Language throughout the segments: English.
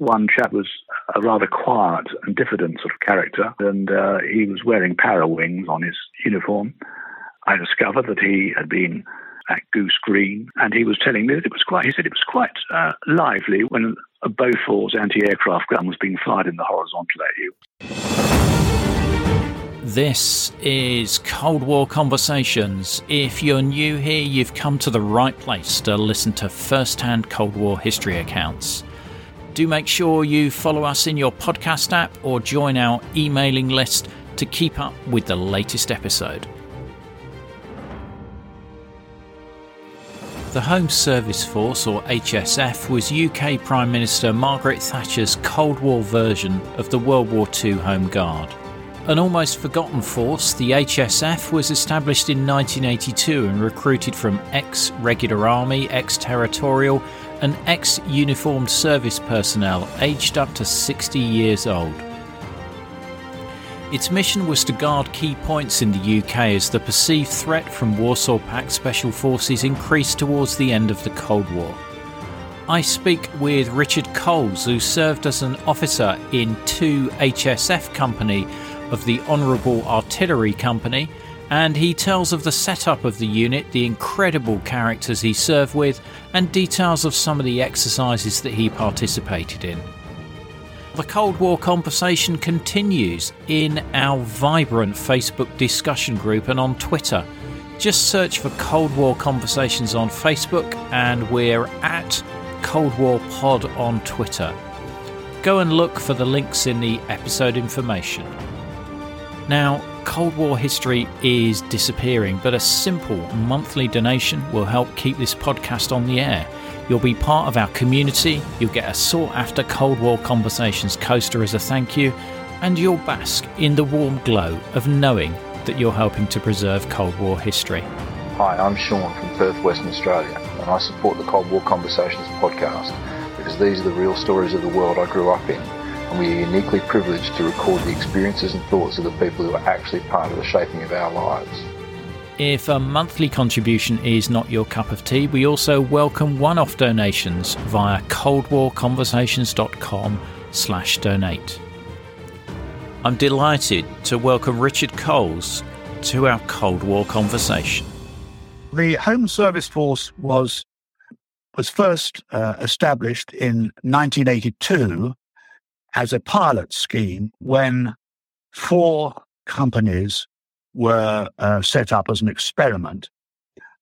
one chap was a rather quiet and diffident sort of character, and uh, he was wearing para wings on his uniform. I discovered that he had been at Goose Green, and he was telling me that it was quite. He said it was quite uh, lively when a Bofors anti-aircraft gun was being fired in the horizontal at you. This is Cold War Conversations. If you're new here, you've come to the right place to listen to first hand Cold War history accounts do make sure you follow us in your podcast app or join our emailing list to keep up with the latest episode. The Home Service Force, or HSF, was UK Prime Minister Margaret Thatcher's Cold War version of the World War II Home Guard. An almost forgotten force, the HSF was established in 1982 and recruited from ex regular army, ex territorial, and ex uniformed service personnel aged up to 60 years old. Its mission was to guard key points in the UK as the perceived threat from Warsaw Pact special forces increased towards the end of the Cold War. I speak with Richard Coles, who served as an officer in 2 HSF Company of the Honourable Artillery Company and he tells of the setup of the unit, the incredible characters he served with, and details of some of the exercises that he participated in. The Cold War conversation continues in our vibrant Facebook discussion group and on Twitter. Just search for Cold War Conversations on Facebook, and we're at Cold War Pod on Twitter. Go and look for the links in the episode information. Now, Cold War history is disappearing, but a simple monthly donation will help keep this podcast on the air. You'll be part of our community, you'll get a sought after Cold War Conversations coaster as a thank you, and you'll bask in the warm glow of knowing that you're helping to preserve Cold War history. Hi, I'm Sean from Perth, Western Australia, and I support the Cold War Conversations podcast because these are the real stories of the world I grew up in and we are uniquely privileged to record the experiences and thoughts of the people who are actually part of the shaping of our lives. If a monthly contribution is not your cup of tea, we also welcome one-off donations via coldwarconversations.com slash donate. I'm delighted to welcome Richard Coles to our Cold War conversation. The Home Service Force was was first uh, established in 1982 as a pilot scheme when four companies were uh, set up as an experiment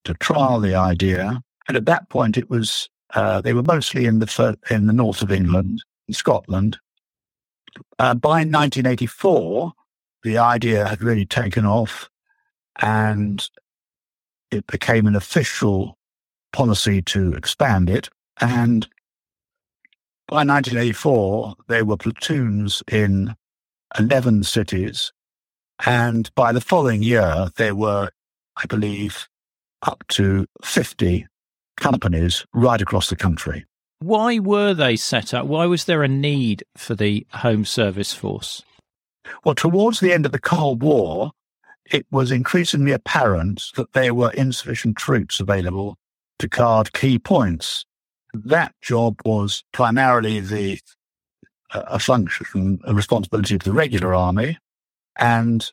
to trial the idea. And at that point, it was uh, they were mostly in the in the north of England, in Scotland. Uh, by 1984, the idea had really taken off, and it became an official policy to expand it. And by 1984, there were platoons in 11 cities. And by the following year, there were, I believe, up to 50 companies right across the country. Why were they set up? Why was there a need for the Home Service Force? Well, towards the end of the Cold War, it was increasingly apparent that there were insufficient troops available to guard key points that job was primarily the uh, a function, a responsibility of the regular army, and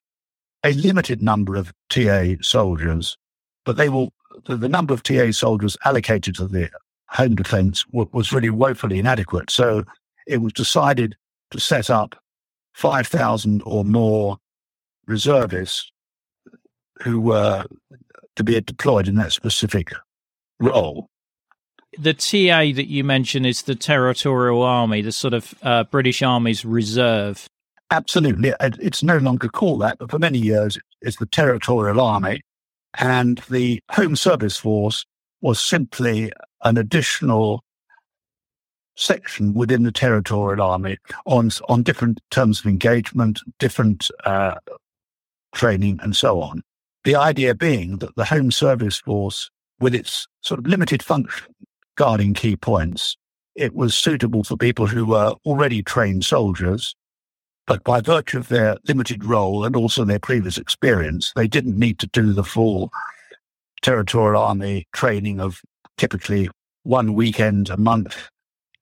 a limited number of TA soldiers. But they will the, the number of TA soldiers allocated to the home defence w- was really woefully inadequate. So it was decided to set up 5,000 or more reservists who were to be deployed in that specific role. The TA that you mentioned is the Territorial Army, the sort of uh, British Army's reserve. Absolutely. It's no longer called that, but for many years it's the Territorial Army. And the Home Service Force was simply an additional section within the Territorial Army on, on different terms of engagement, different uh, training, and so on. The idea being that the Home Service Force, with its sort of limited function guarding key points, it was suitable for people who were already trained soldiers, but by virtue of their limited role and also their previous experience, they didn't need to do the full Territorial Army training of typically one weekend a month,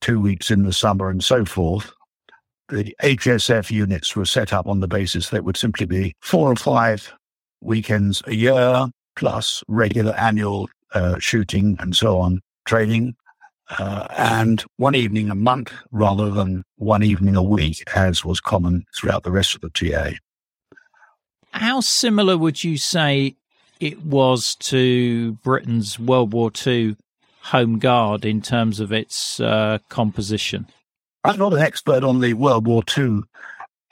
two weeks in the summer, and so forth. The HSF units were set up on the basis that would simply be four or five weekends a year, plus regular annual uh, shooting and so on, training, uh, and one evening a month rather than one evening a week, as was common throughout the rest of the TA. How similar would you say it was to Britain's World War II Home Guard in terms of its uh, composition? I'm not an expert on the World War II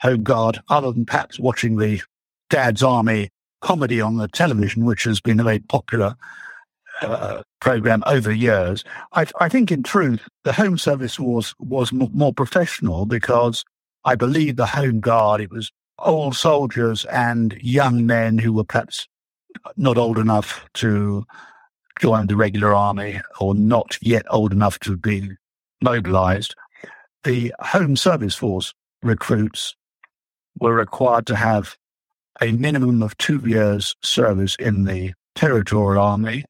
Home Guard, other than perhaps watching the Dad's Army comedy on the television, which has been very popular uh, program over years. I, I, think, in truth, the Home Service was was m- more professional because I believe the Home Guard it was old soldiers and young men who were perhaps not old enough to join the regular army or not yet old enough to be mobilized. The Home Service Force recruits were required to have a minimum of two years service in the Territorial Army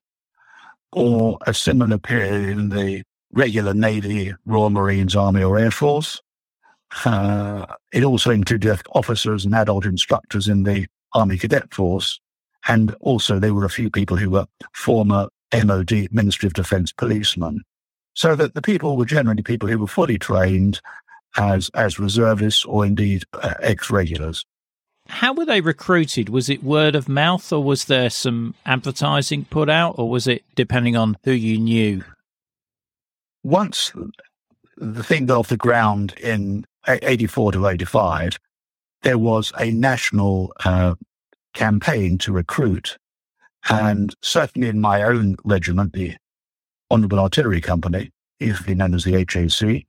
or a similar period in the regular Navy, Royal Marines, Army, or Air Force. Uh, it also included officers and adult instructors in the Army Cadet Force. And also, there were a few people who were former MOD, Ministry of Defense policemen. So that the people were generally people who were fully trained as, as reservists or indeed uh, ex regulars. How were they recruited? Was it word of mouth or was there some advertising put out or was it depending on who you knew? Once the thing got off the ground in 84 to 85, there was a national uh, campaign to recruit. And certainly in my own regiment, the Honourable Artillery Company, usually known as the HAC,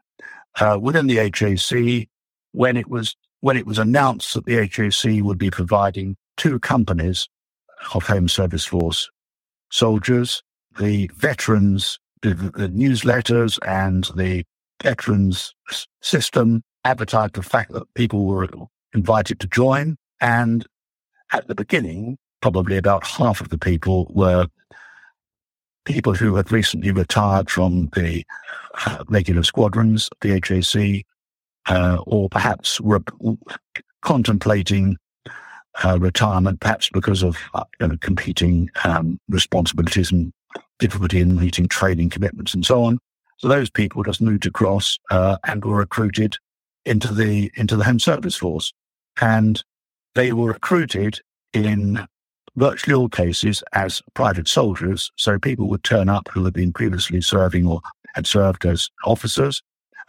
uh, within the HAC, when it was when it was announced that the HAC would be providing two companies of Home Service Force soldiers, the veterans, the, the newsletters and the veterans system advertised the fact that people were invited to join. And at the beginning, probably about half of the people were people who had recently retired from the uh, regular squadrons, the HAC, uh, or perhaps were contemplating uh, retirement, perhaps because of uh, you know, competing um, responsibilities and difficulty in meeting training commitments and so on. So those people just moved across uh, and were recruited into the into the Home Service Force, and they were recruited in virtually all cases as private soldiers. So people would turn up who had been previously serving or had served as officers,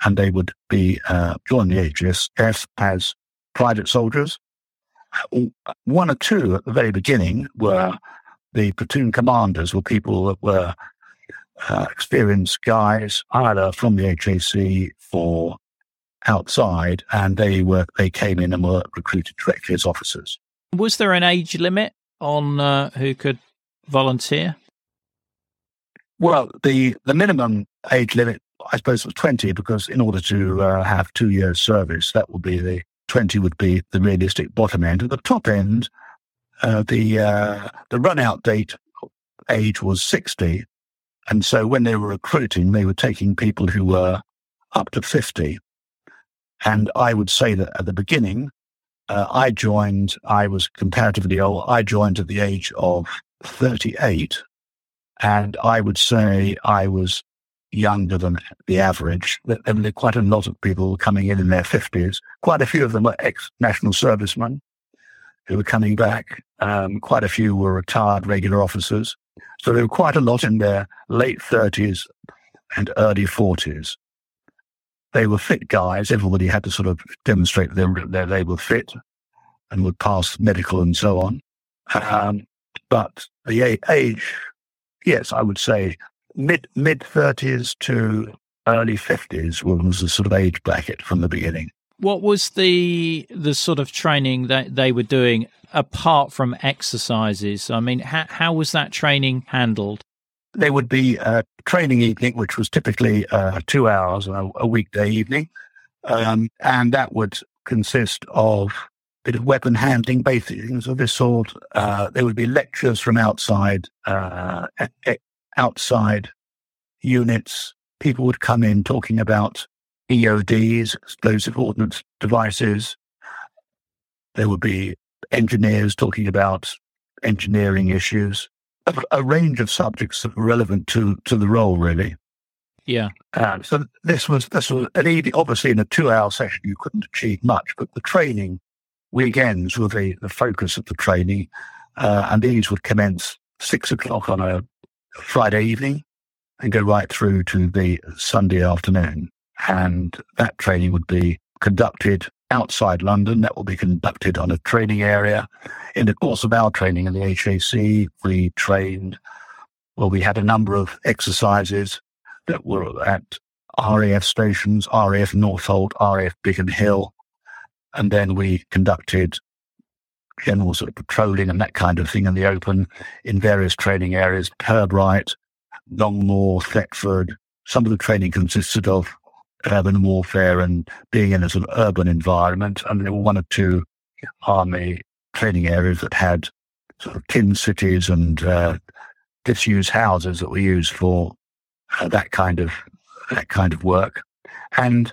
and they would be uh, join the HSF as private soldiers. One or two at the very beginning were the platoon commanders, were people that were uh, experienced guys, either from the HAC or outside, and they were they came in and were recruited directly as officers. Was there an age limit on uh, who could volunteer? Well, the the minimum age limit I suppose it was 20 because in order to uh, have two years service, that would be the 20 would be the realistic bottom end. At the top end, uh, the uh, the run out date age was 60. And so when they were recruiting, they were taking people who were up to 50. And I would say that at the beginning, uh, I joined, I was comparatively old. I joined at the age of 38. And I would say I was younger than the average. There were quite a lot of people coming in in their 50s. Quite a few of them were ex-national servicemen who were coming back. Um, quite a few were retired regular officers. So there were quite a lot in their late 30s and early 40s. They were fit guys. Everybody had to sort of demonstrate that they, they were fit and would pass medical and so on. Um, but the age, yes, I would say mid mid 30s to early 50s was the sort of age bracket from the beginning. What was the the sort of training that they were doing apart from exercises? I mean, how, how was that training handled? There would be a training evening, which was typically uh, two hours a, a weekday evening, um, and that would consist of a bit of weapon handling, basic things of this sort. Uh, there would be lectures from outside uh, outside units. People would come in talking about EODs, explosive ordnance devices. There would be engineers talking about engineering issues, a, a range of subjects that were relevant to, to the role, really. Yeah. Uh, so this was this was. Obviously, in a two-hour session, you couldn't achieve much, but the training weekends were the, the focus of the training, uh, and these would commence six o'clock on a Friday evening and go right through to the Sunday afternoon. And that training would be conducted outside London. That will be conducted on a training area. In the course of our training in the HAC, we trained, well, we had a number of exercises that were at RAF stations, RAF Northolt, RAF Biggin Hill. And then we conducted general sort of patrolling and that kind of thing in the open in various training areas, Pirbright, Longmoor, Thetford. Some of the training consisted of urban warfare and being in a sort of urban environment. And there were one or two army training areas that had sort of tin cities and uh, disused houses that were used for uh, that kind of that kind of work. And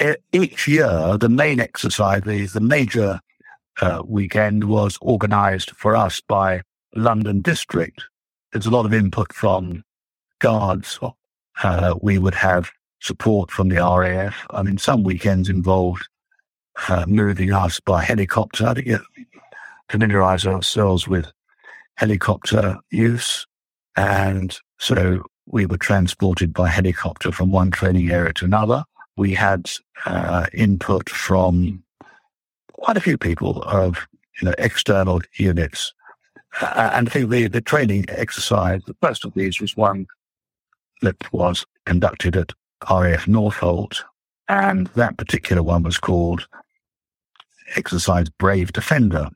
uh, each year, the main exercise, the major uh, weekend was organized for us by London District. There's a lot of input from guards. Uh, we would have support from the RAF. I mean, some weekends involved uh, moving us by helicopter to get familiarize ourselves with helicopter use. And so we were transported by helicopter from one training area to another. We had uh, input from quite a few people of you know external units. Uh, and I think the, the training exercise, the first of these was one that was conducted at RAF Northolt. And that particular one was called Exercise Brave Defender.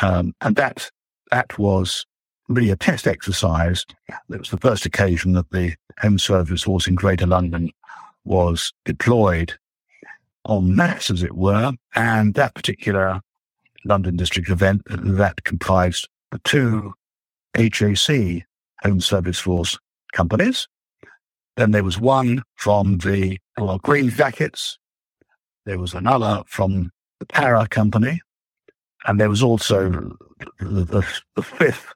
Um, and that, that was really a test exercise. It was the first occasion that the Home Service Force in Greater London was deployed en masse, as it were. And that particular London District event that comprised the two HAC Home Service Force companies. Then there was one from the well, Green Jackets. There was another from the Para Company. And there was also the, the, the fifth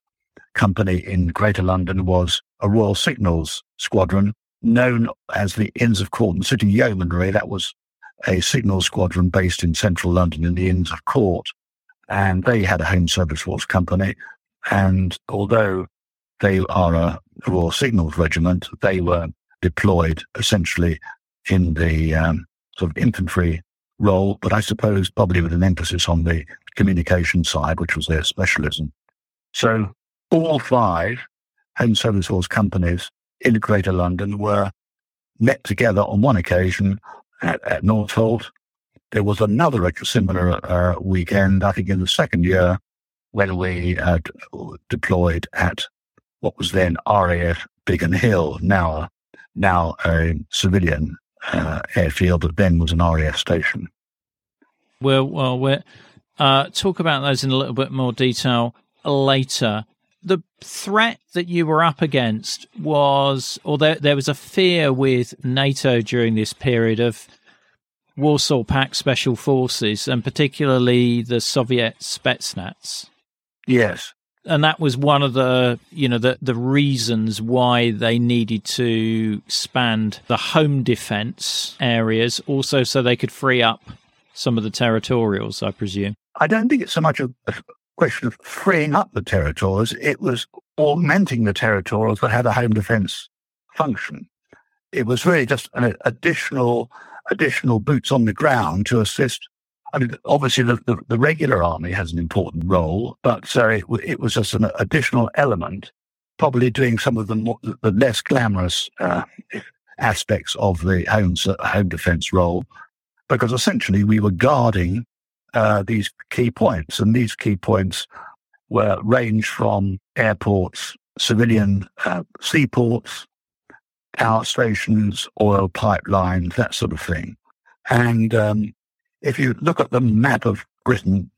company in Greater London was a Royal Signals Squadron known as the Inns of Court and City Yeomanry. That was a signal squadron based in central London in the Inns of Court. And they had a home service force company. And although they are a Royal Signals Regiment, they were deployed essentially in the um, sort of infantry role, but I suppose probably with an emphasis on the communication side, which was their specialism. So all five home service force companies in Greater London were met together on one occasion at, at Northolt. There was another similar uh, weekend, I think in the second year, when we uh, deployed at what was then RAF Biggin Hill, now, now a civilian uh, airfield that then was an RAF station. Well, well, we'll uh, talk about those in a little bit more detail later the threat that you were up against was, or there, there was a fear with NATO during this period of Warsaw Pact special forces and particularly the Soviet Spetsnaz. Yes. and that was one of the you know the the reasons why they needed to expand the home defense areas also so they could free up some of the territorials i presume i don't think it's so much a, question of freeing up the territories it was augmenting the territorials that had a home defense function it was really just an additional additional boots on the ground to assist. I mean, obviously, the, the, the, regular army has an important role, but uh, it, it, was just an additional element, probably doing some of the, more, the less glamorous uh, aspects of the home, home defense role, because essentially we were guarding uh, these key points, and these key points were range from airports, civilian uh, seaports, power stations, oil pipelines, that sort of thing. And um, if you look at the map of Britain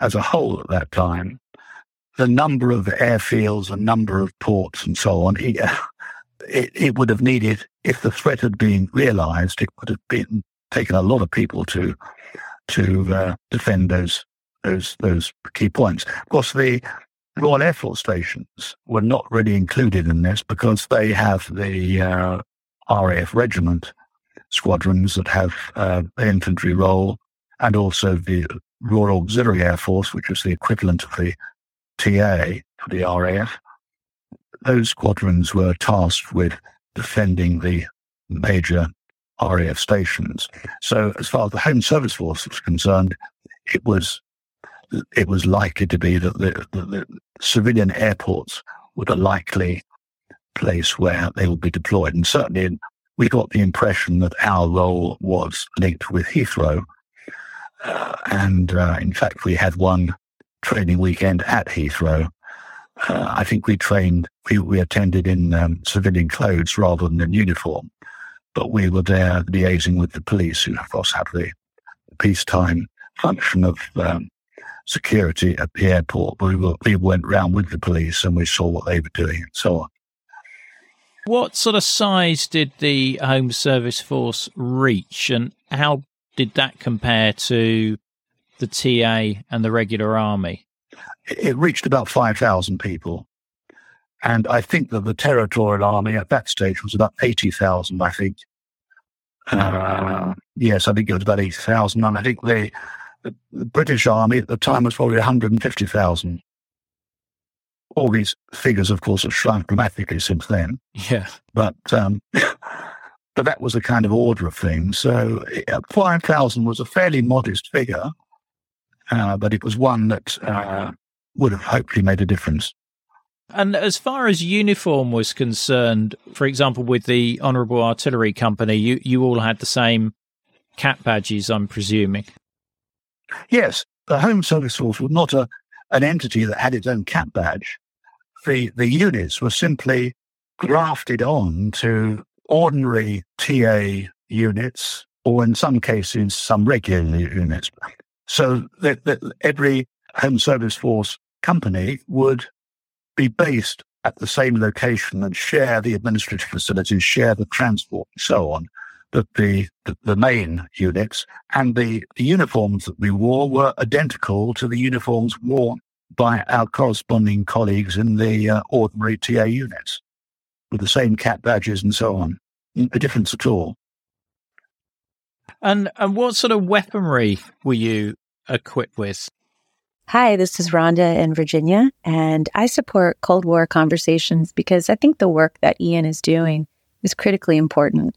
as a whole at that time, the number of airfields, the number of ports, and so on, it, it, would have needed, if the threat had been realised, it would have been taken a lot of people to to uh, defend those those those key points. Of course, the Royal Air Force stations were not really included in this because they have the uh, RAF regiment squadrons that have uh, infantry role, and also the Royal Auxiliary Air Force, which is the equivalent of the TA for the RAF. Those squadrons were tasked with defending the major RAF stations. So, as far as the Home Service Force was concerned, it was it was likely to be that the, the, the civilian airports were the likely place where they would be deployed. And certainly in we got the impression that our role was linked with Heathrow. Uh, and uh, in fact, we had one training weekend at Heathrow. Uh, I think we trained, we, we attended in um, civilian clothes rather than in uniform, but we were there liaising with the police, who of course have the peacetime function of um, security at the airport. We, were, we went round with the police and we saw what they were doing and so on. What sort of size did the Home Service Force reach, and how did that compare to the TA and the regular army? It reached about 5,000 people. And I think that the territorial army at that stage was about 80,000, I think. Uh, yes, I think it was about 80,000. And I think the, the, the British army at the time was probably 150,000 all these figures, of course, have shrunk dramatically since then. Yeah. But um, but that was the kind of order of things. So uh, 5,000 was a fairly modest figure, uh, but it was one that uh, would have hopefully made a difference. And as far as uniform was concerned, for example, with the Honourable Artillery Company, you, you all had the same cap badges, I'm presuming. Yes, the Home Service Force was not a an entity that had its own cap badge. The, the units were simply grafted on to ordinary TA units, or in some cases, some regular units. So that, that every Home Service Force company would be based at the same location and share the administrative facilities, share the transport, and so on that the, the, the main units and the, the uniforms that we wore were identical to the uniforms worn by our corresponding colleagues in the uh, ordinary TA units with the same cap badges and so on. No difference at all. And and what sort of weaponry were you equipped with? Hi, this is Rhonda in Virginia, and I support Cold War conversations because I think the work that Ian is doing is critically important.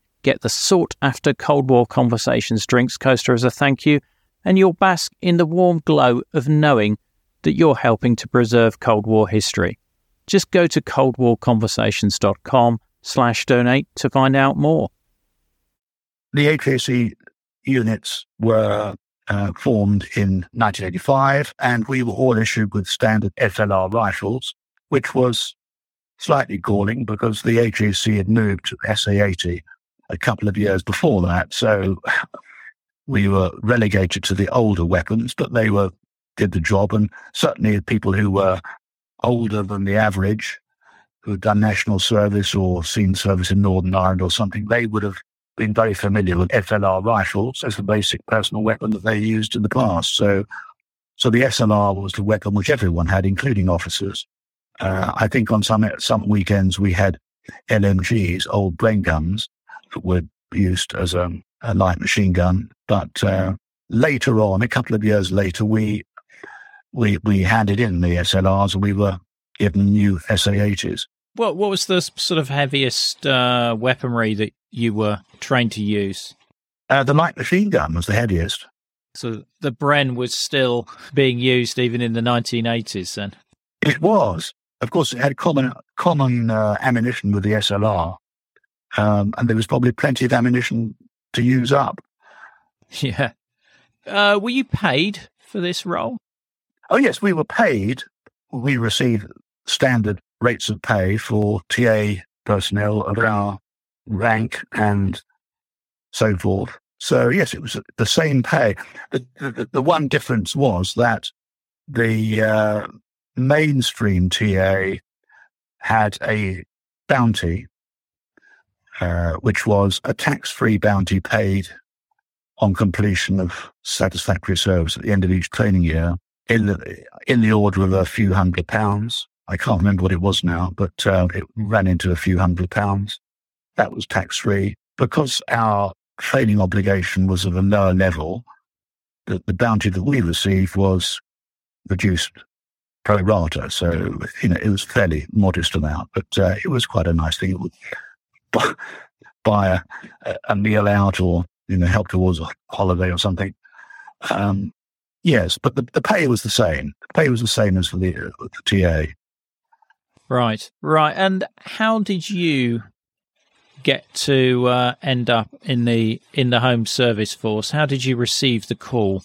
get the sought after Cold War Conversations drinks coaster as a thank you, and you'll bask in the warm glow of knowing that you're helping to preserve Cold War history. Just go to coldwarconversations.com slash donate to find out more. The HAC units were uh, formed in 1985, and we were all issued with standard SLR rifles, which was slightly galling because the HAC had moved to SA-80 a couple of years before that. So we were relegated to the older weapons, but they were did the job. And certainly people who were older than the average, who had done national service or seen service in Northern Ireland or something, they would have been very familiar with SLR rifles as the basic personal weapon that they used in the past. So, so the SLR was the weapon which everyone had, including officers. Uh, I think on some some weekends we had LMGs, old Bren guns, that were used as a, a light machine gun. But uh, later on, a couple of years later, we we we handed in the SLRs and we were given new SA-80s. What what was the sort of heaviest uh, weaponry that you were trained to use? Uh, the light machine gun was the heaviest. So the Bren was still being used even in the 1980s then? It was. Of course, it had common common uh, ammunition with the SLR, um, and there was probably plenty of ammunition to use up. Yeah. Uh, were you paid for this role? Oh yes, we were paid. We received standard rates of pay for TA personnel of our rank and so forth. So yes, it was the same pay. The, the, the one difference was that the uh, mainstream TA had a bounty, uh, which was a tax-free bounty paid on completion of satisfactory service at the end of each training year in the in the order of a few hundred pounds. I can't remember what it was now, but uh, it ran into a few hundred pounds. That was tax free because our training obligation was of a lower level. The, the bounty that we received was reduced pro rata, so you know it was fairly modest amount, but uh, it was quite a nice thing. Buy, a, a, meal out or you know help towards a holiday or something. Um, yes, but the, the pay was the same. The pay was the same as for the, the TA. Right, right. And how did you get to uh, end up in the in the Home Service Force? How did you receive the call?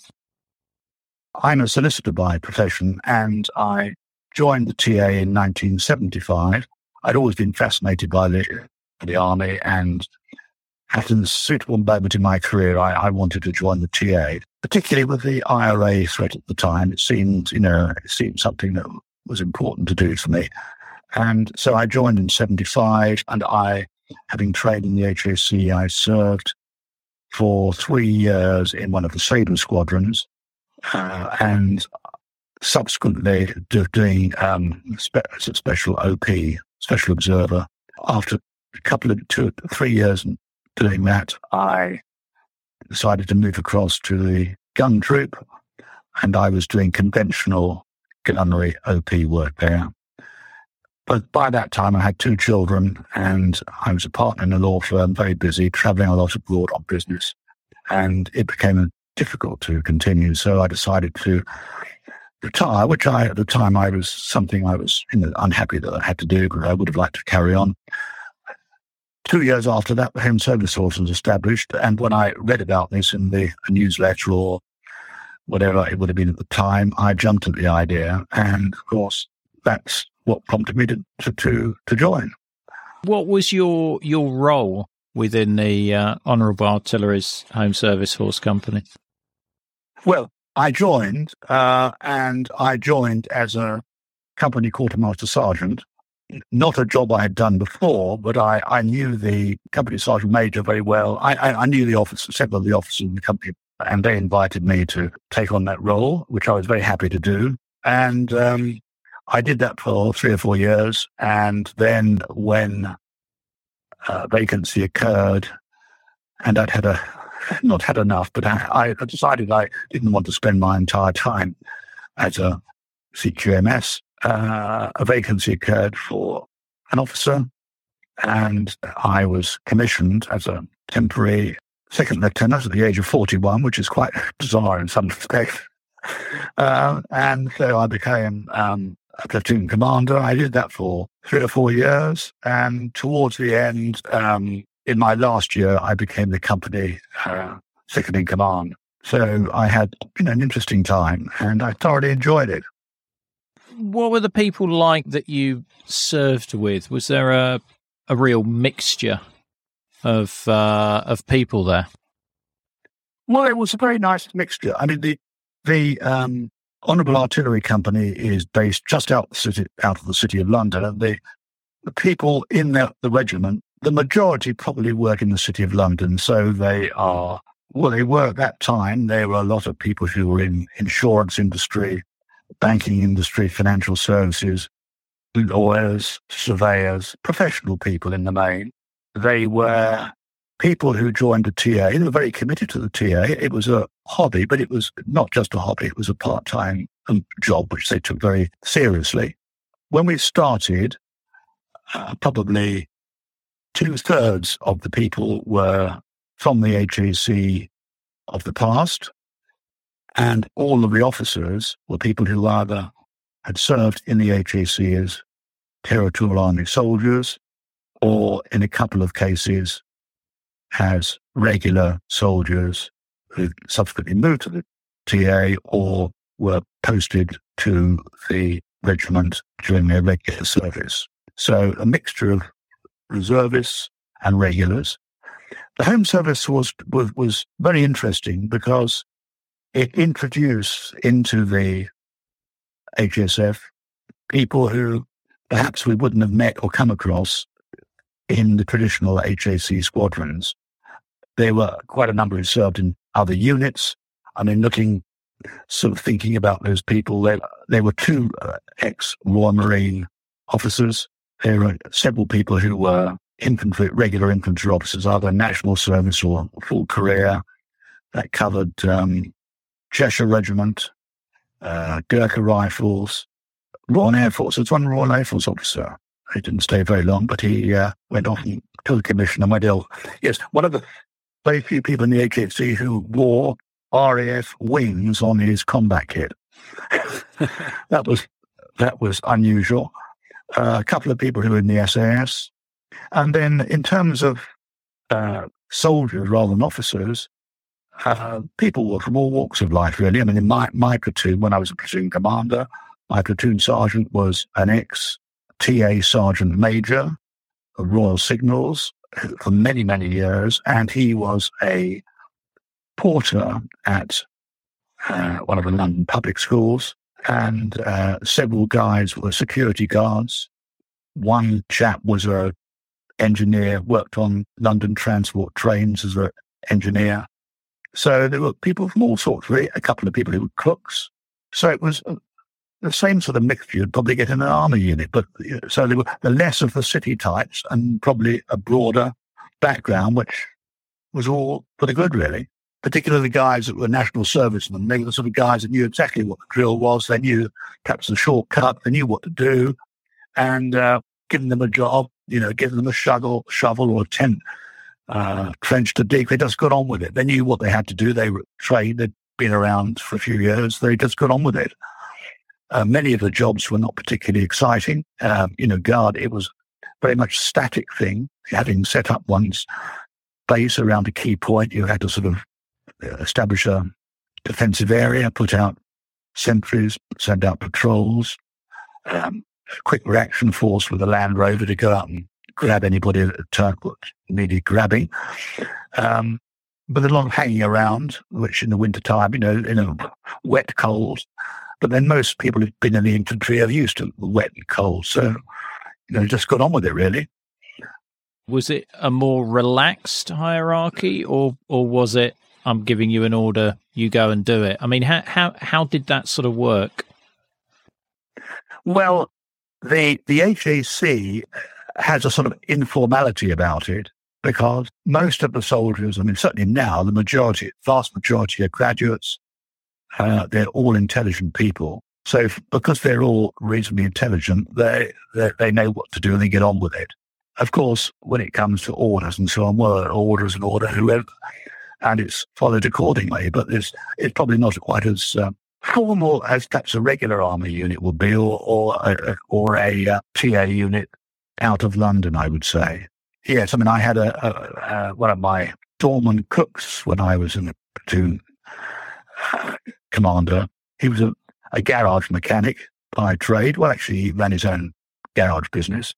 I'm a solicitor by profession, and I joined the TA in 1975. I'd always been fascinated by the the army, and at a suitable moment in my career, I, I wanted to join the TA, particularly with the IRA threat at the time. It seemed, you know, it seemed something that was important to do for me. And so I joined in 75 and I, having trained in the HAC, I served for three years in one of the Sabre squadrons uh, and subsequently do, doing um, spe- special OP, special observer. After a couple of two, three years doing that, I decided to move across to the gun troop and I was doing conventional gunnery OP work there. But by that time, I had two children and I was a partner in a law firm, very busy, traveling a lot abroad on business. And it became difficult to continue. So I decided to retire, which I, at the time, I was something I was you know, unhappy that I had to do, but I would have liked to carry on. Two years after that, the Home Service Force was established. And when I read about this in the newsletter or whatever it would have been at the time, I jumped at the idea. And of course, that's what prompted me to, to, to, to join. What was your your role within the uh, Honourable Artillery's Home Service Force Company? Well, I joined, uh, and I joined as a company quartermaster sergeant. Not a job I had done before, but I, I knew the company sergeant major very well. I, I, I knew the officer, several of the officers in the company, and they invited me to take on that role, which I was very happy to do. And um, I did that for three or four years. And then when a vacancy occurred and I'd had a, not had enough, but I, I decided I didn't want to spend my entire time as a CQMS. Uh, a vacancy occurred for an officer and I was commissioned as a temporary second lieutenant at the age of 41, which is quite bizarre in some respects. Uh, and so I became um, a platoon commander. I did that for three or four years. And towards the end, um, in my last year, I became the company uh, second in command. So I had you know, an interesting time and I thoroughly enjoyed it. What were the people like that you served with? Was there a, a real mixture of uh, of people there? Well, it was a very nice mixture. I mean, the the um, Honourable Artillery Company is based just out the city, out of the city of London, and the the people in the, the regiment, the majority probably work in the city of London, so they are well, they were at that time. There were a lot of people who were in insurance industry, banking industry, financial services, lawyers, surveyors, professional people in the main. They were people who joined the TA. They were very committed to the TA. It was a hobby, but it was not just a hobby. It was a part-time um, job, which they took very seriously. When we started, uh, probably two thirds of the people were from the HAC of the past. And all of the officers were people who either had served in the HAC as Territorial Army soldiers or in a couple of cases as regular soldiers who subsequently moved to the TA or were posted to the regiment during their regular service. So a mixture of reservists and regulars. The Home Service was, was, was very interesting because it introduced into the HSF people who perhaps we wouldn't have met or come across in the traditional HAC squadrons. There were quite a number who served in other units. I mean, looking, sort of thinking about those people, there, there were two uh, ex Royal Marine officers. There were several people who were infantry, regular infantry officers, either national service or full career. That covered um, Cheshire Regiment, uh, Gurkha Rifles, Royal Air Force. It's one Royal Air Force officer. He didn't stay very long, but he uh, went off and took commission and went ill. Yes, one of the very few people in the HAC who wore RAF wings on his combat kit. that was that was unusual. Uh, a couple of people who were in the SAS, and then in terms of uh, soldiers rather than officers, uh, people were from all walks of life, really. I mean, in my, my platoon, when I was a platoon commander, my platoon sergeant was an ex TA sergeant major of Royal Signals for many, many years, and he was a porter at uh, one of the London public schools, and uh, several guys were security guards. One chap was a engineer, worked on London transport trains as an engineer. So there were people from all sorts, really. A couple of people who were cooks. So it was uh, the same sort of mixture you'd probably get in an army unit. But so there were the less of the city types and probably a broader background, which was all for the good, really. Particularly the guys that were national servicemen. They were the sort of guys that knew exactly what the drill was. They knew perhaps the shortcut. They knew what to do. And uh, giving them a job, you know, giving them a shovel, shovel or a tent uh, trench to dig. They just got on with it. They knew what they had to do. They were trained. They'd been around for a few years. They just got on with it. Uh, many of the jobs were not particularly exciting. Um, you know, guard, it was very much a static thing. Having set up one's base around a key point, you had to sort of uh, establish a defensive area, put out sentries, send out patrols, um, quick reaction force with a Land Rover to go out and grab anybody that needed grabbing. Um, but a lot of hanging around, which in the winter time, you know, in a wet, cold. But then most people who've been in the infantry are used to wet and cold. So, you know, just got on with it really. Was it a more relaxed hierarchy or or was it I'm giving you an order, you go and do it? I mean, how how how did that sort of work? Well, the the HAC has a sort of informality about it because most of the soldiers, I mean, certainly now, the majority, vast majority are graduates. Uh, they're all intelligent people. So if, because they're all reasonably intelligent, they, they, they know what to do and they get on with it. Of course, when it comes to orders and so on, well, an order is an order, whoever, and it's followed accordingly. But it's, it's probably not quite as uh, formal as perhaps a regular army unit would be, or or a, or a uh, TA unit out of London, I would say. Yes, I mean, I had a, a, a one of my doorman cooks when I was in the platoon commander. He was a, a garage mechanic by trade. Well, actually, he ran his own garage business,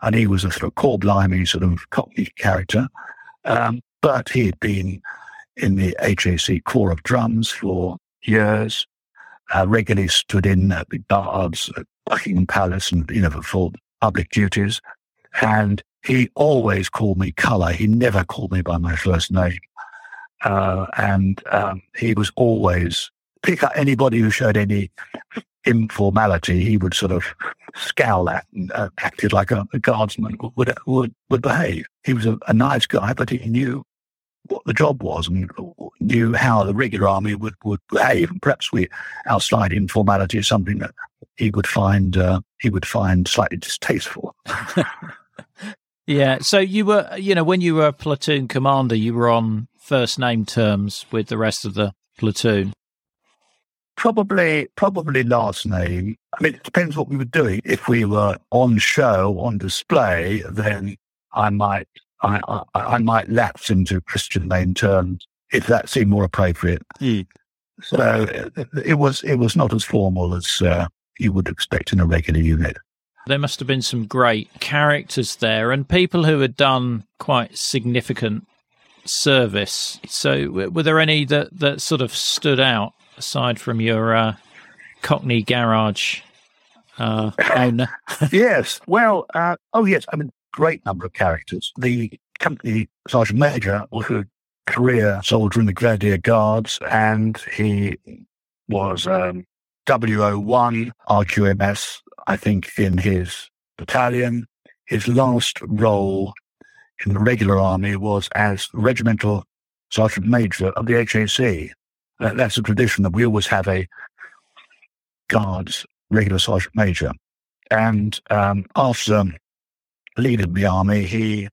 and he was a sort of core blimey sort of cockney character. Um, but he had been in the HAC Corps of Drums for years, uh, regularly stood in at the guards at Buckingham Palace and, you know, for public duties. And he always called me Colour. He never called me by my first name. Uh, and um, he was always pick up anybody who showed any informality. He would sort of scowl at and uh, acted like a, a, guardsman would would would behave. He was a, a nice guy, but he knew what the job was and knew how the regular army would, would behave. And perhaps we, our slight informality is something that he would find uh, he would find slightly distasteful. yeah. So you were, you know, when you were a platoon commander, you were on first name terms with the rest of the platoon. Probably, probably last name. I mean, it depends what we were doing. If we were on show, on display, then I might I, I, I might lapse into Christian name terms if that seemed more appropriate. Mm. So it was it was not as formal as uh, you would expect in a regular unit. There must have been some great characters there and people who had done quite significant service. So were there any that, that sort of stood out aside from your uh, Cockney garage uh, owner? yes. Well, uh, oh yes. I mean, great number of characters. The company sergeant major was a career soldier in the Grenadier Guards, and he was um, WO1 RQMS, I think, in his battalion. His last role in the regular army was as regimental sergeant major of the HAC. that's a tradition that we always have a guards regular sergeant major. And um, after leaving the army, he,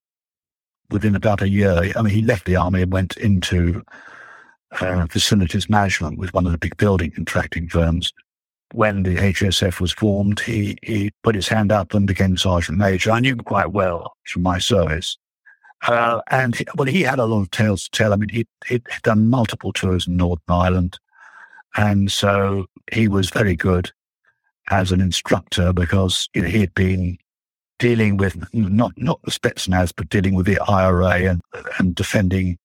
within about a year, I mean, he left the army and went into uh, facilities management with one of the big building contracting firms. When the HSF was formed, he, he put his hand up and became sergeant major. I knew him quite well from my service. Uh, and he, well, he had a lot of tales to tell. I mean, he, he'd done multiple tours in Northern Ireland. And so he was very good as an instructor because you know, he had been dealing with not not the Spetsnaz, but dealing with the IRA and and defending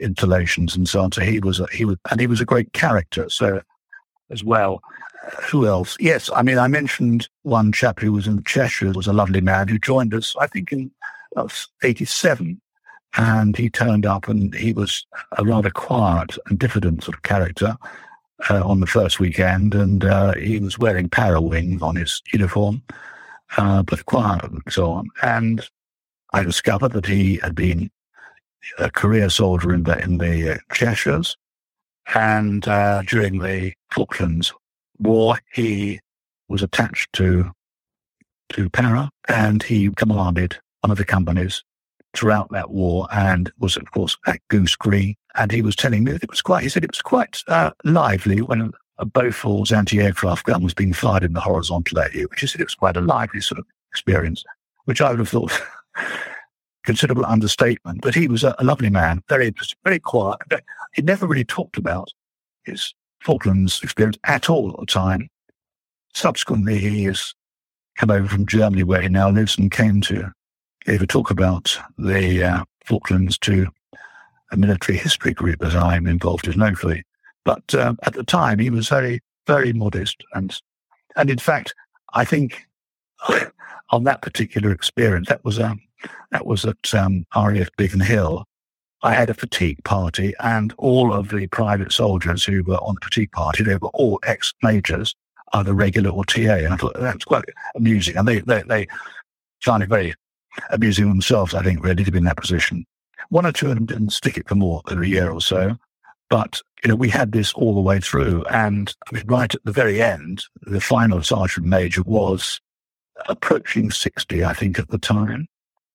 installations and so on. So he was a, he was and he was a great character. So as well, who else? Yes, I mean I mentioned one chap who was in Cheshire was a lovely man who joined us. I think in '87, and he turned up and he was a rather quiet and diffident sort of character. Uh, on the first weekend, and uh, he was wearing para wings on his uniform, uh, but quiet and so on. And I discovered that he had been a career soldier in the in the uh, Cheshires, and uh, during the Falklands War, he was attached to to Para, and he commanded one of the companies throughout that war, and was of course at Goose Green. And he was telling me that it was quite. He said it was quite uh, lively when a Bofors anti-aircraft gun was being fired in the horizontal at you, which is it was quite a lively sort of experience, which I would have thought considerable understatement. But he was a, a lovely man, very interesting, very quiet. He never really talked about his Falklands experience at all at the time. Subsequently, he has come over from Germany, where he now lives, and came to gave a talk about the uh, Falklands to a military history group that I'm involved in locally. But um, at the time, he was very, very modest. And, and in fact, I think on that particular experience, that was, um, that was at um, RAF Biggin Hill. I had a fatigue party, and all of the private soldiers who were on the fatigue party, they were all ex-majors, either regular or TA. And I thought that was quite amusing. And they, they, they found it very amusing themselves, I think, really, to be in that position. One or two of them didn't stick it for more than a year or so. But, you know, we had this all the way through. And I mean, right at the very end, the final sergeant major was approaching 60, I think, at the time,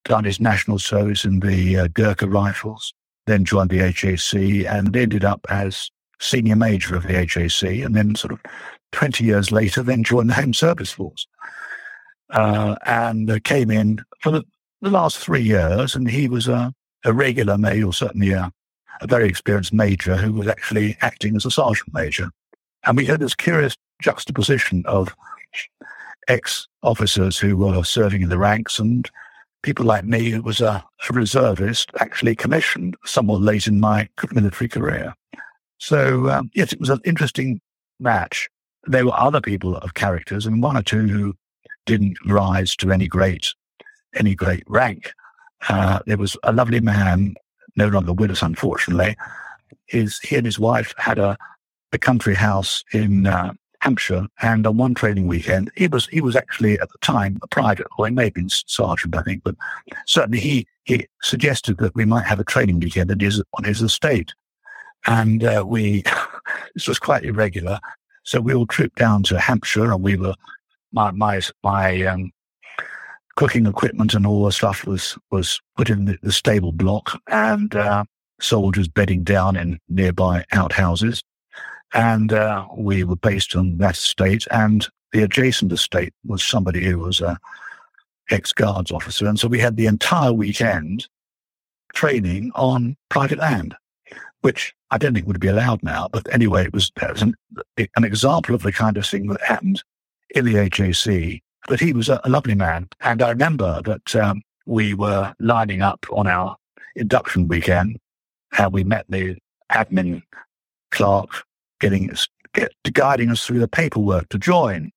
done his national service in the uh, Gurkha Rifles, then joined the HAC and ended up as senior major of the HAC. And then sort of 20 years later, then joined the Home Service Force. Uh, and uh, came in for the, the, last three years. And he was a, a regular male, certainly a, a very experienced major who was actually acting as a sergeant major. And we had this curious juxtaposition of ex officers who were serving in the ranks and people like me, who was a, a reservist, actually commissioned somewhat late in my military career. So, um, yes, it was an interesting match. There were other people of characters, and one or two who didn't rise to any great any great rank. Uh, there was a lovely man, no longer with us, unfortunately. His, he and his wife had a, a country house in uh, Hampshire, and on one training weekend, he was he was actually at the time a private, or he may have been sergeant, I think, but certainly he he suggested that we might have a training weekend at his, on his estate, and uh, we this was quite irregular, so we all trooped down to Hampshire, and we were my my my um, cooking equipment and all the stuff was was put in the, the stable block, and uh, soldiers bedding down in nearby outhouses. And uh, we were based on that estate, and the adjacent estate was somebody who was a ex guards officer, and so we had the entire weekend training on private land, which I don't think would be allowed now. But anyway, it was, it was an, an example of the kind of thing that happened in the HAC but he was a, a lovely man. And I remember that um, we were lining up on our induction weekend and we met the admin clerk getting us, get, guiding us through the paperwork to join.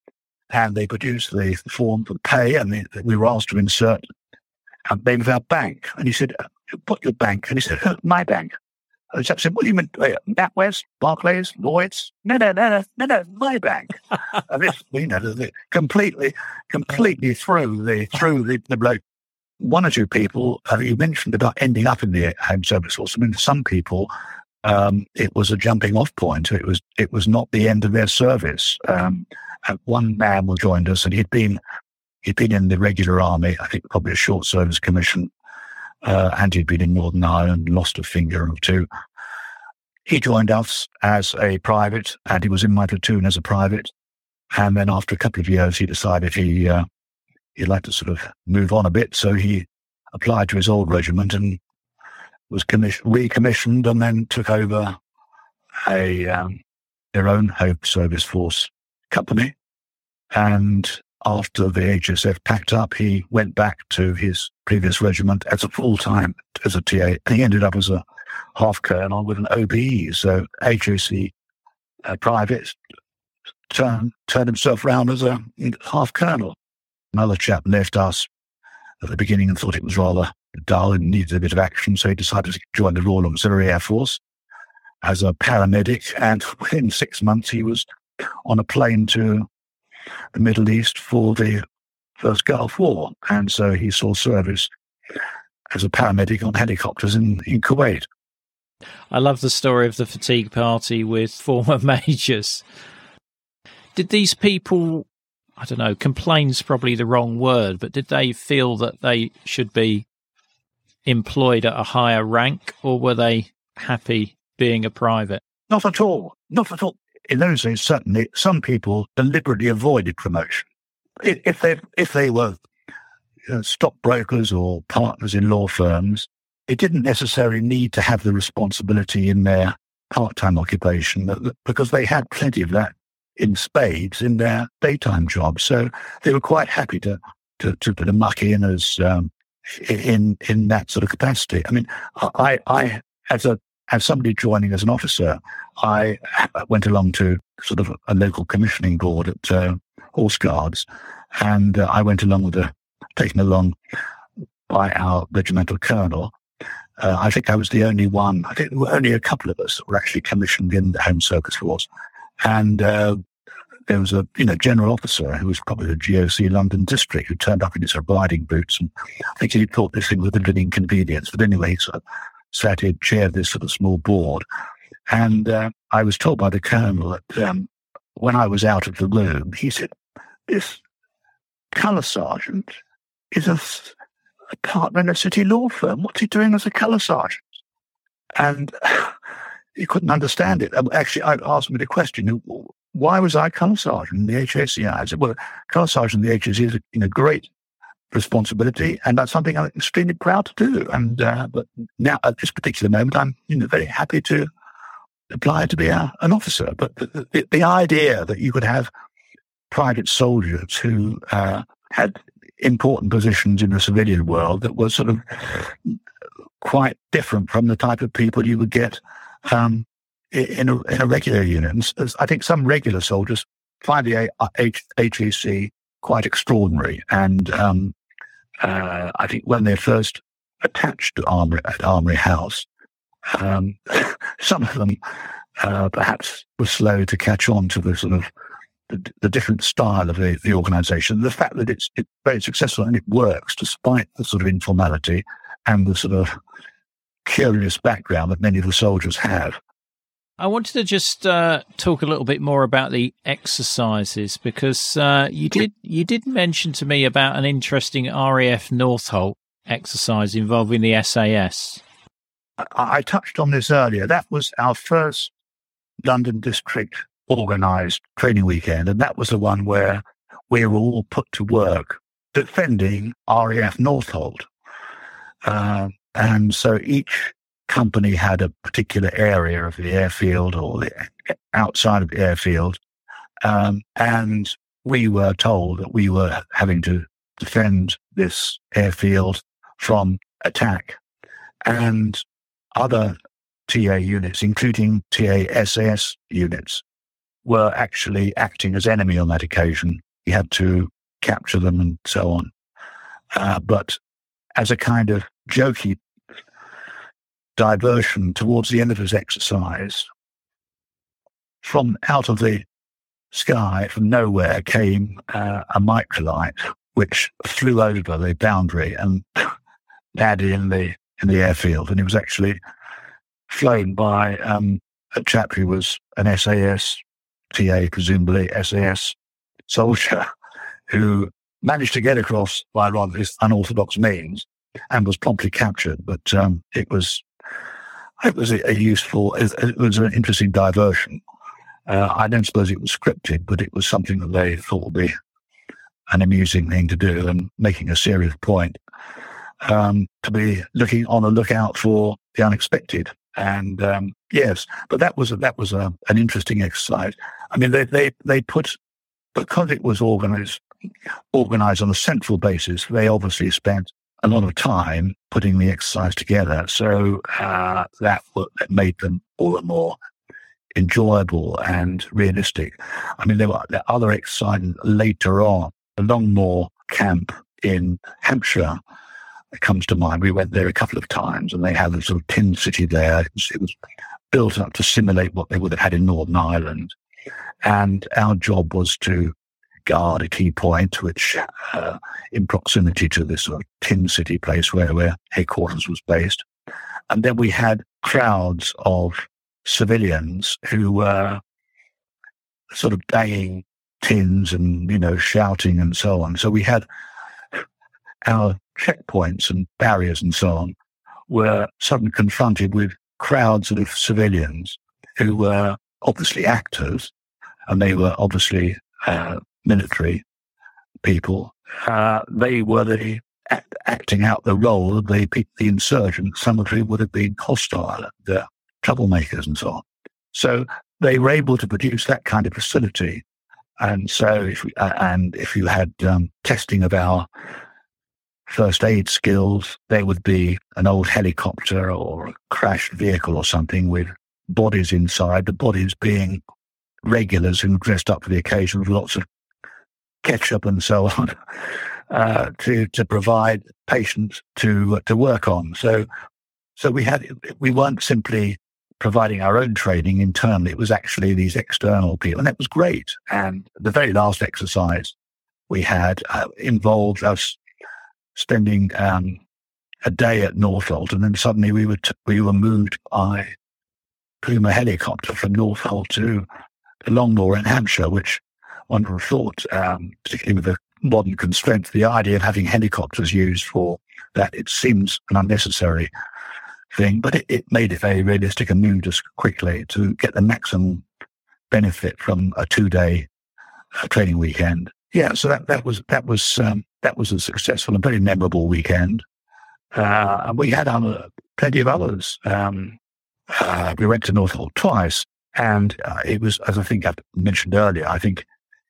And they produced the form for pay and the, we were asked to insert a name of our bank. And he said, put your bank. And he said, my bank. I said, what do you mean? NatWest, Barclays, Lloyds? No, no, no, no, no, no, my bank. and this, you know, completely, completely through the, through the, the bloke. One or two people, uh, you mentioned about ending up in the home service force. I mean, some people, um, it was a jumping off point. It was, it was not the end of their service. Um, one man joined us and he'd been, he'd been in the regular army, I think probably a short service commission uh, and he'd been in Northern Ireland, lost a finger or two. He joined us as a private, and he was in my platoon as a private. And then after a couple of years, he decided he uh, he'd like to sort of move on a bit, so he applied to his old regiment and was recommissioned, and then took over a um, their own home service force company. And after the HSF packed up, he went back to his previous regiment as a full time as a TA, and he ended up as a half colonel with an OBE. So HAC uh, private turned turned himself round as a half colonel. Another chap left us at the beginning and thought it was rather dull and needed a bit of action, so he decided to join the Royal Auxiliary Air Force as a paramedic. And within six months, he was on a plane to the Middle East for the first Gulf War. And so he saw service as a paramedic on helicopters in, in Kuwait. I love the story of the fatigue party with former majors. Did these people, I don't know, complain's probably the wrong word, but did they feel that they should be employed at a higher rank or were they happy being a private? Not at all. Not at all. In those days, certainly, some people deliberately avoided promotion if they if they were stockbrokers or partners in law firms, it didn't necessarily need to have the responsibility in their part-time occupation because they had plenty of that in spades in their daytime jobs. So they were quite happy to to to, to muck in as um, in in that sort of capacity. I mean, I I as a as somebody joining as an officer, I went along to sort of a local commissioning board at uh, Horse Guards, and uh, I went along with the taken along by our regimental colonel. Uh, I think I was the only one. I think there were only a couple of us that were actually commissioned in the Home Service Force, and uh, there was a you know general officer who was probably the GOC London district who turned up in his riding boots, and I think he thought this thing was a little inconvenience. But anyway, of sat in chair this sort of small board, and uh, I was told by the colonel that um, when I was out of the room, he said, "This colour sergeant is a, a partner in a city law firm. What's he doing as a colour sergeant?" And he couldn't understand it. Um, actually, I asked him the question: Why was I colour sergeant in the HSCI? I said, "Well, colour sergeant in the HAC is in a great responsibility, and that's something I'm extremely proud to do. And uh, but now at this particular moment, I'm you know very happy to apply to be a, an officer. But the, the, the, idea that you could have private soldiers who uh, had important positions in the civilian world that were sort of quite different from the type of people you would get um, in, a, in a regular unit. And I think some regular soldiers find the HAC quite extraordinary. And um, uh, I think when they're first attached to Armoury, at Armoury House, um, some of them uh, perhaps were slow to catch on to the sort of the, the different style of the, the organization. The fact that it's, it's very successful and it works despite the sort of informality and the sort of curious background that many of the soldiers have. I wanted to just uh, talk a little bit more about the exercises because uh, you did you did mention to me about an interesting RAF Northolt exercise involving the SAS. I, I touched on this earlier. That was our first London District organised training weekend, and that was the one where we were all put to work defending RAF Northolt. Uh, and so each company had a particular area of the airfield or the outside of the airfield. Um, and we were told that we were having to defend this airfield from attack. And other TA units, including TA SAS units, were actually acting as enemy on that occasion. We had to capture them and so on. Uh, but as a kind of jokey diversion towards the end of his exercise, from out of the sky, from nowhere, came uh, a microlight which flew over the boundary and landed in the in the airfield, and it was actually flown by um, a chap who was an SAS TA, presumably SAS soldier, who managed to get across by rather unorthodox means and was promptly captured. But um, it was it was a, a useful, it, it, was an interesting diversion. Uh, I don't suppose it was scripted, but it was something that they thought would be an amusing thing to do and making a serious point um, to be looking on the lookout for the unexpected. And um, yes, but that was a, that was a, an interesting exercise. I mean, they they they put because it was organized organized on a central basis. They obviously spent a lot of time putting the exercise together. So uh, that, that made them all the more enjoyable and realistic. I mean, there were, other exercises later on. The Longmoor camp in Hampshire comes to mind. We went there a couple of times and they had a sort of tin city there. It was, it was built up to simulate what they would have had in Northern Ireland. And our job was to guard a key point, which uh, in proximity to this sort of tin city place where, where headquarters was based. And then we had crowds of civilians who were sort of banging tins and, you know, shouting and so on. So we had our checkpoints and barriers and so on were suddenly confronted with crowds of civilians who were obviously actors and they were obviously uh, military people, uh, they were the act, acting out the role of the, the insurgents, some of whom would have been hostile and uh, troublemakers and so on. So they were able to produce that kind of facility. And so, if we, uh, and if you had um, testing of our first aid skills, there would be an old helicopter or a crashed vehicle or something with bodies inside, the bodies being regulars who dressed up for the occasion with lots of ketchup and so on uh, to to provide patients to to work on. So so we had we weren't simply providing our own training internally. It was actually these external people, and that was great. And the very last exercise we had uh, involved us spending um, a day at Northolt, and then suddenly we were t- we were moved by Puma helicopter from Northolt to Longmoor in Hampshire, which one would thought, um, particularly with the modern constraints, the idea of having helicopters used for that, it seems an unnecessary thing, but it, it made it very realistic and moved us quickly to get the maximum benefit from a two day uh, training weekend. Yeah, so that, that was, that was, um, that was a successful and very memorable weekend. Uh, and we had other, plenty of others. Um, uh, we went to Northolt twice, and uh, it was, as I think I mentioned earlier, I think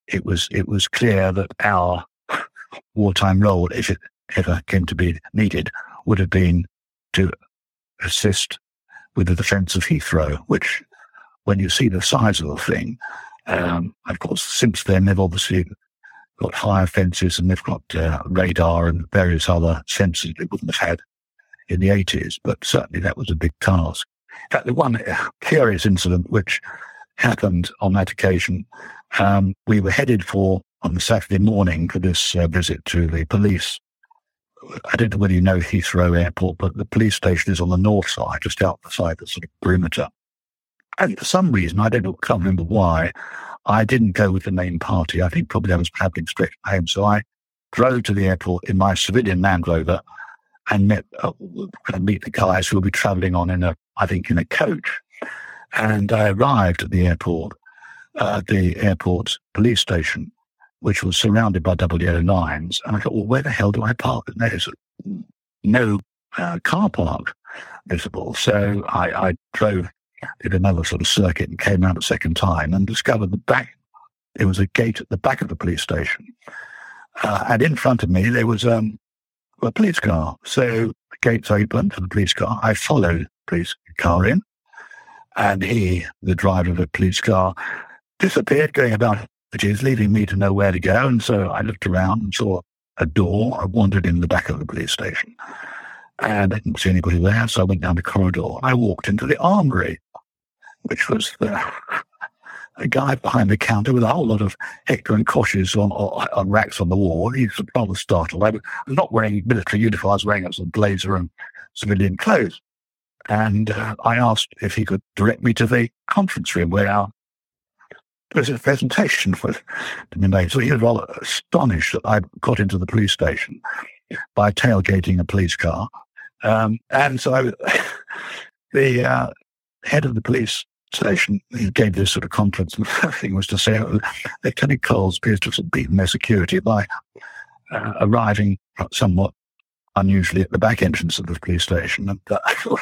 it was it was clear that our wartime role, if it ever came to be needed, would have been to assist with the defence of Heathrow, which, when you see the size of the thing, um, of course, since then they've obviously got higher fences and they've got uh, radar and various other sensors they wouldn't have had in the 80s. But certainly that was a big task. In fact, the one curious incident which happened on that occasion, um, we were headed for on the Saturday morning for this uh, visit to the police. I don't know whether you know Heathrow Airport, but the police station is on the north side, just outside the sort of perimeter. And for some reason, I don't know, can't remember why, I didn't go with the main party. I think probably I was traveling straight home. So I drove to the airport in my civilian Land Rover and met, uh, meet the guys who will be traveling on in a, I think, in a coach. And I arrived at the airport, uh, the airport police station, which was surrounded by double yellow lines. And I thought, well, where the hell do I park? And there's no uh, car park visible. So I, I drove did another sort of circuit and came out a second time and discovered the back, there was a gate at the back of the police station. Uh, and in front of me, there was um, a police car. So the gates opened for the police car. I followed the police car in. And he, the driver of the police car, disappeared, going about which is leaving me to know where to go. And so I looked around and saw a door. I wandered in the back of the police station. And I didn't see anybody there, so I went down the corridor. I walked into the armory which was the, a guy behind the counter with a whole lot of Heckler and Koches on, on, racks on the wall. He was rather startled. I was not wearing military uniform. I was wearing a sort of blazer and civilian clothes. And uh, I asked if he could direct me to the conference room where our presentation was a presentation to be made. So he was rather astonished that I got into the police station by tailgating a police car. Um, and so I, the uh, head of the police station gave this sort of conference, and the thing was to say oh, Lieutenant Coles appears to have beaten their security by uh, arriving somewhat unusually at the back entrance of the police station. And uh,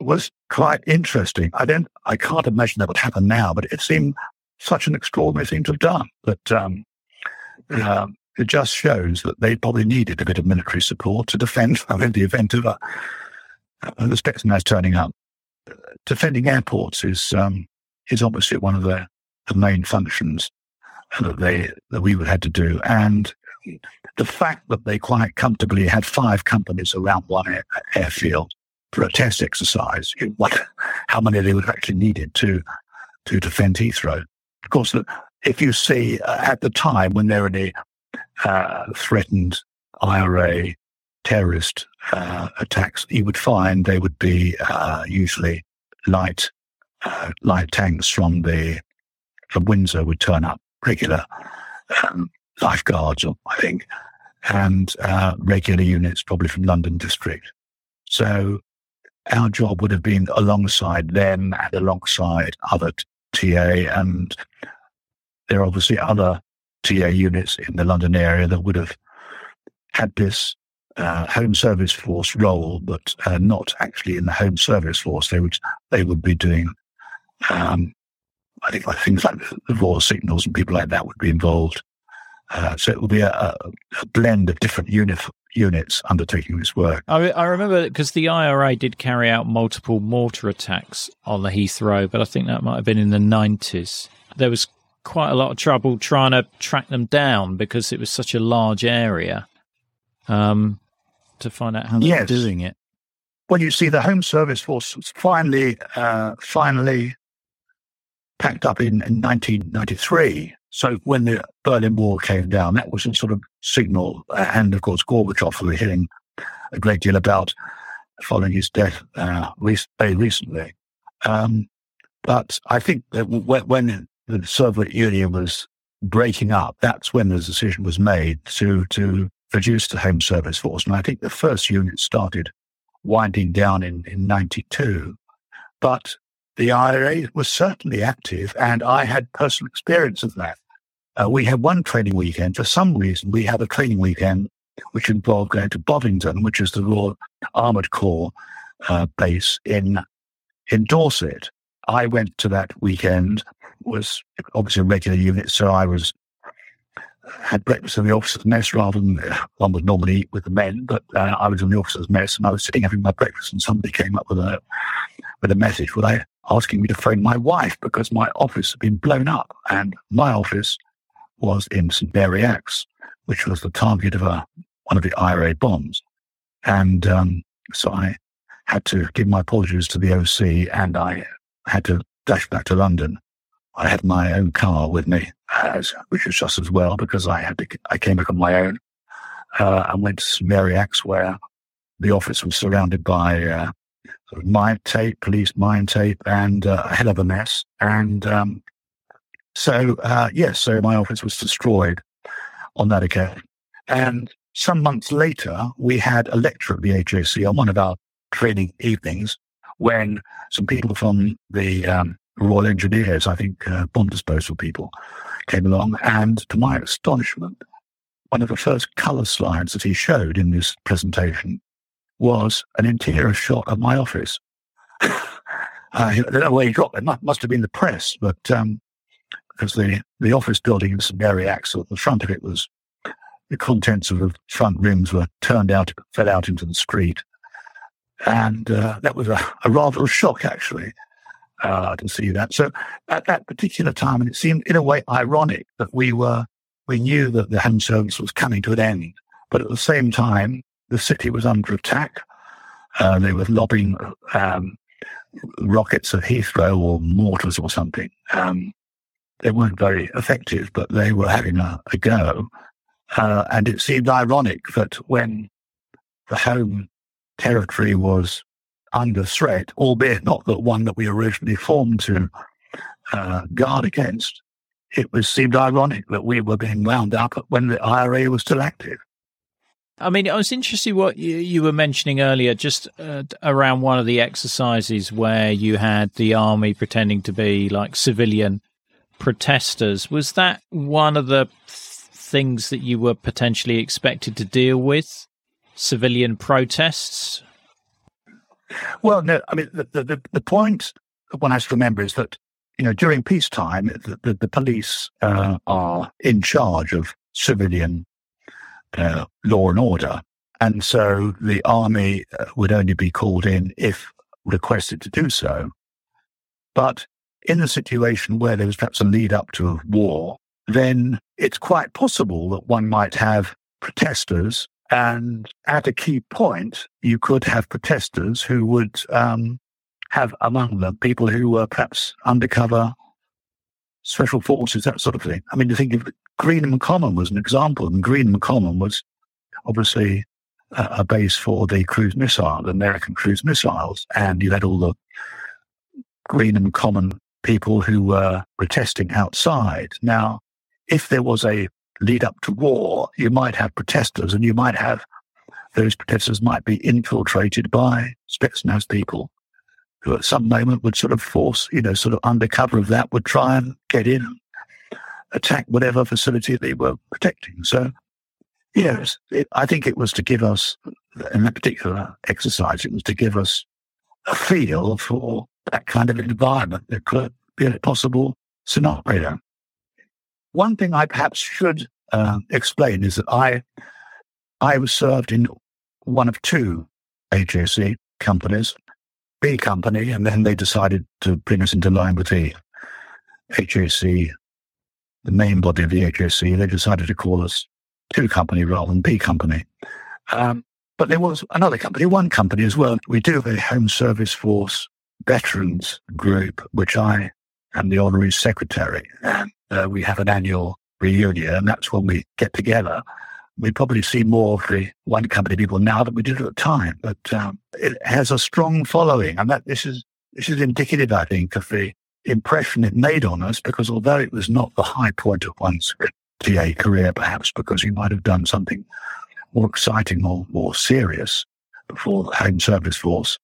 was quite interesting. I don't, I can't imagine that would happen now, but it seemed such an extraordinary thing to have done. that um, uh, it just shows that they probably needed a bit of military support to defend in the event of a, uh, the Spetsnaz turning up defending airports is um, is obviously one of the, the main functions that they that we would have to do, and the fact that they quite comfortably had five companies around one air, airfield for a test exercise, what, how many they would have actually needed to to defend Heathrow. Of course, if you see uh, at the time when there were any uh, threatened IRA terrorist uh, attacks, you would find they would be uh, usually light uh, light tanks from the from Windsor would turn up regular um, Life Guards, I think, and uh, regular units probably from London District. So our job would have been alongside them and alongside other TA, and there are obviously other TA units in the London area that would have had this uh, home service force role, but uh, not actually in the home service force. They would they would be doing, um, I think, like things like the Royal Signals and people like that would be involved. Uh, so it will be a, a, blend of different units undertaking this work. I, I remember because the IRA did carry out multiple mortar attacks on the Heathrow, but I think that might have been in the 90s. There was quite a lot of trouble trying to track them down because it was such a large area um, to find out how they're yes. doing it. Well, you see, the Home Service Force was finally, uh, finally packed up in, in 1993. So when the Berlin Wall came down, that was a sort of signal. And of course, Gorbachev, we're hearing a great deal about following his death uh, very recently. Um, but I think that when the Soviet Union was breaking up, that's when the decision was made to to reduced the Home Service Force. And I think the first unit started winding down in, in 92. But the IRA was certainly active, and I had personal experience of that. Uh, we had one training weekend. For some reason, we had a training weekend which involved going to Bovington, which is the Royal Armoured Corps uh, base in in Dorset. I went to that weekend, was obviously a regular unit, so I was had breakfast in the officers' mess rather than one would normally eat with the men. But uh, I was in the officers' mess and I was sitting having my breakfast, and somebody came up with a with a message, I asking me to phone my wife because my office had been blown up, and my office was in St Mary Axe, which was the target of a one of the IRA bombs, and um, so I had to give my apologies to the OC, and I had to dash back to London. I had my own car with me, as, which was just as well because I had to. I came back on my own uh, and went to St. Mary Axe, where the office was surrounded by uh, sort of tape, police mine tape, and uh, a hell of a mess. And um, so, uh, yes, so my office was destroyed on that occasion. And some months later, we had a lecture at the HAC on one of our training evenings when some people from the um, Royal Engineers, I think uh, bomb disposal people, came along. And to my astonishment, one of the first color slides that he showed in this presentation was an interior shot of my office. uh, I don't know where he got it. Must have been the press, but um, because the, the office building in St Mary Axe, the front of it was the contents of the front rooms were turned out, fell out into the street. And uh, that was a, a, rather a shock, actually, uh, to see that. So at that particular time, and it seemed in a way ironic that we were, we knew that the Home Service was coming to an end. But at the same time, the city was under attack. Uh, they were lobbing um, rockets at Heathrow or mortars or something. Um, they weren't very effective, but they were having a, a go. Uh, and it seemed ironic that when the home territory was under threat, albeit not the one that we originally formed to uh, guard against, it was seemed ironic that we were being wound up when the IRA was still active. I mean, I was interested what you, you were mentioning earlier, just uh, around one of the exercises where you had the army pretending to be like civilian protesters. Was that one of the things that you were potentially expected to deal with? Civilian protests? Well, no. I mean, the the, the point one has to remember is that you know during peacetime, the, the, the police uh, are in charge of civilian uh, law and order. And so the army uh, would only be called in if requested to do so. But in a situation where there was perhaps a lead up to a war, then it's quite possible that one might have protesters. And at a key point, you could have protesters who would um, have among them people who were perhaps undercover special forces, that sort of thing. I mean, you think of Greenham Common was an example, and Greenham Common was obviously a, a base for the cruise missile, the American cruise missiles, and you had all the Greenham Common people who were protesting outside. Now, if there was a lead up to war, you might have protesters, and you might have those protesters might be infiltrated by Spetsnaz people who at some moment would sort of force, you know, sort of under cover of that, would try and get in, and attack whatever facility they were protecting. So, yes, it, I think it was to give us, in that particular exercise, it was to give us a feel for that kind of environment that could be a possible scenario. One thing I perhaps should uh, explain is that I I was served in one of two HAC companies. B company, and then they decided to bring us into line with the HAC, the main body of the HAC. They decided to call us two company rather than B company. Um, but there was another company, one company as well. We do have a Home Service Force veterans group, which I am the honorary secretary. And uh, we have an annual reunion, and that's when we get together we probably see more of the one company people now than we did at the time. But um, it has a strong following, and that this is this is indicative, I think, of the impression it made on us. Because although it was not the high point of one's TA career, perhaps because you might have done something more exciting or more serious before the Home Service Force,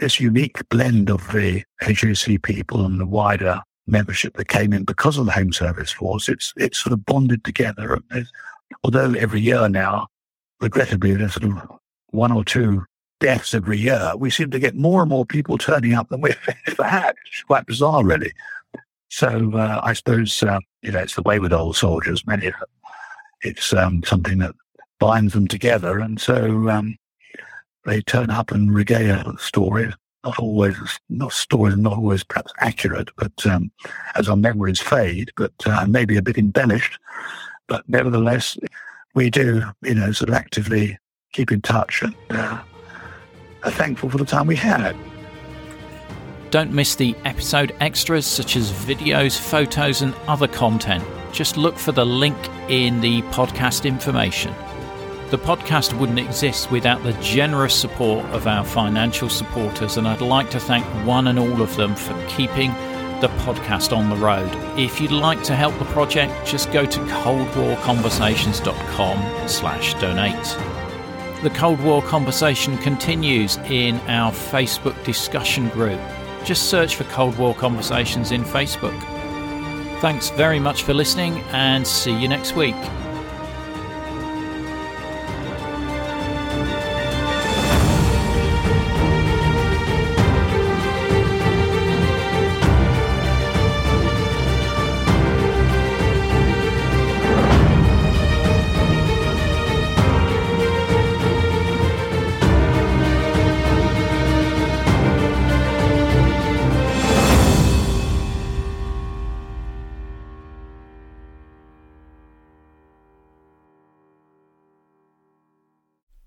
this unique blend of the HAC people and the wider membership that came in because of the Home Service Force. It's it's sort of bonded together. Although every year now, regrettably, there's sort of one or two deaths every year, we seem to get more and more people turning up than we've ever had. It's quite bizarre, really. So uh, I suppose uh, you know it's the way with old soldiers. Many it's um, something that binds them together, and so um, they turn up and regale stories. Not always, not stories, not always perhaps accurate, but um, as our memories fade, but uh, maybe a bit embellished. But nevertheless, we do, you know, sort of actively keep in touch and uh, are thankful for the time we had. Don't miss the episode extras such as videos, photos, and other content. Just look for the link in the podcast information. The podcast wouldn't exist without the generous support of our financial supporters, and I'd like to thank one and all of them for keeping the podcast on the road. If you'd like to help the project, just go to coldwarconversations.com slash donate. The Cold War conversation continues in our Facebook discussion group. Just search for Cold War Conversations in Facebook. Thanks very much for listening and see you next week.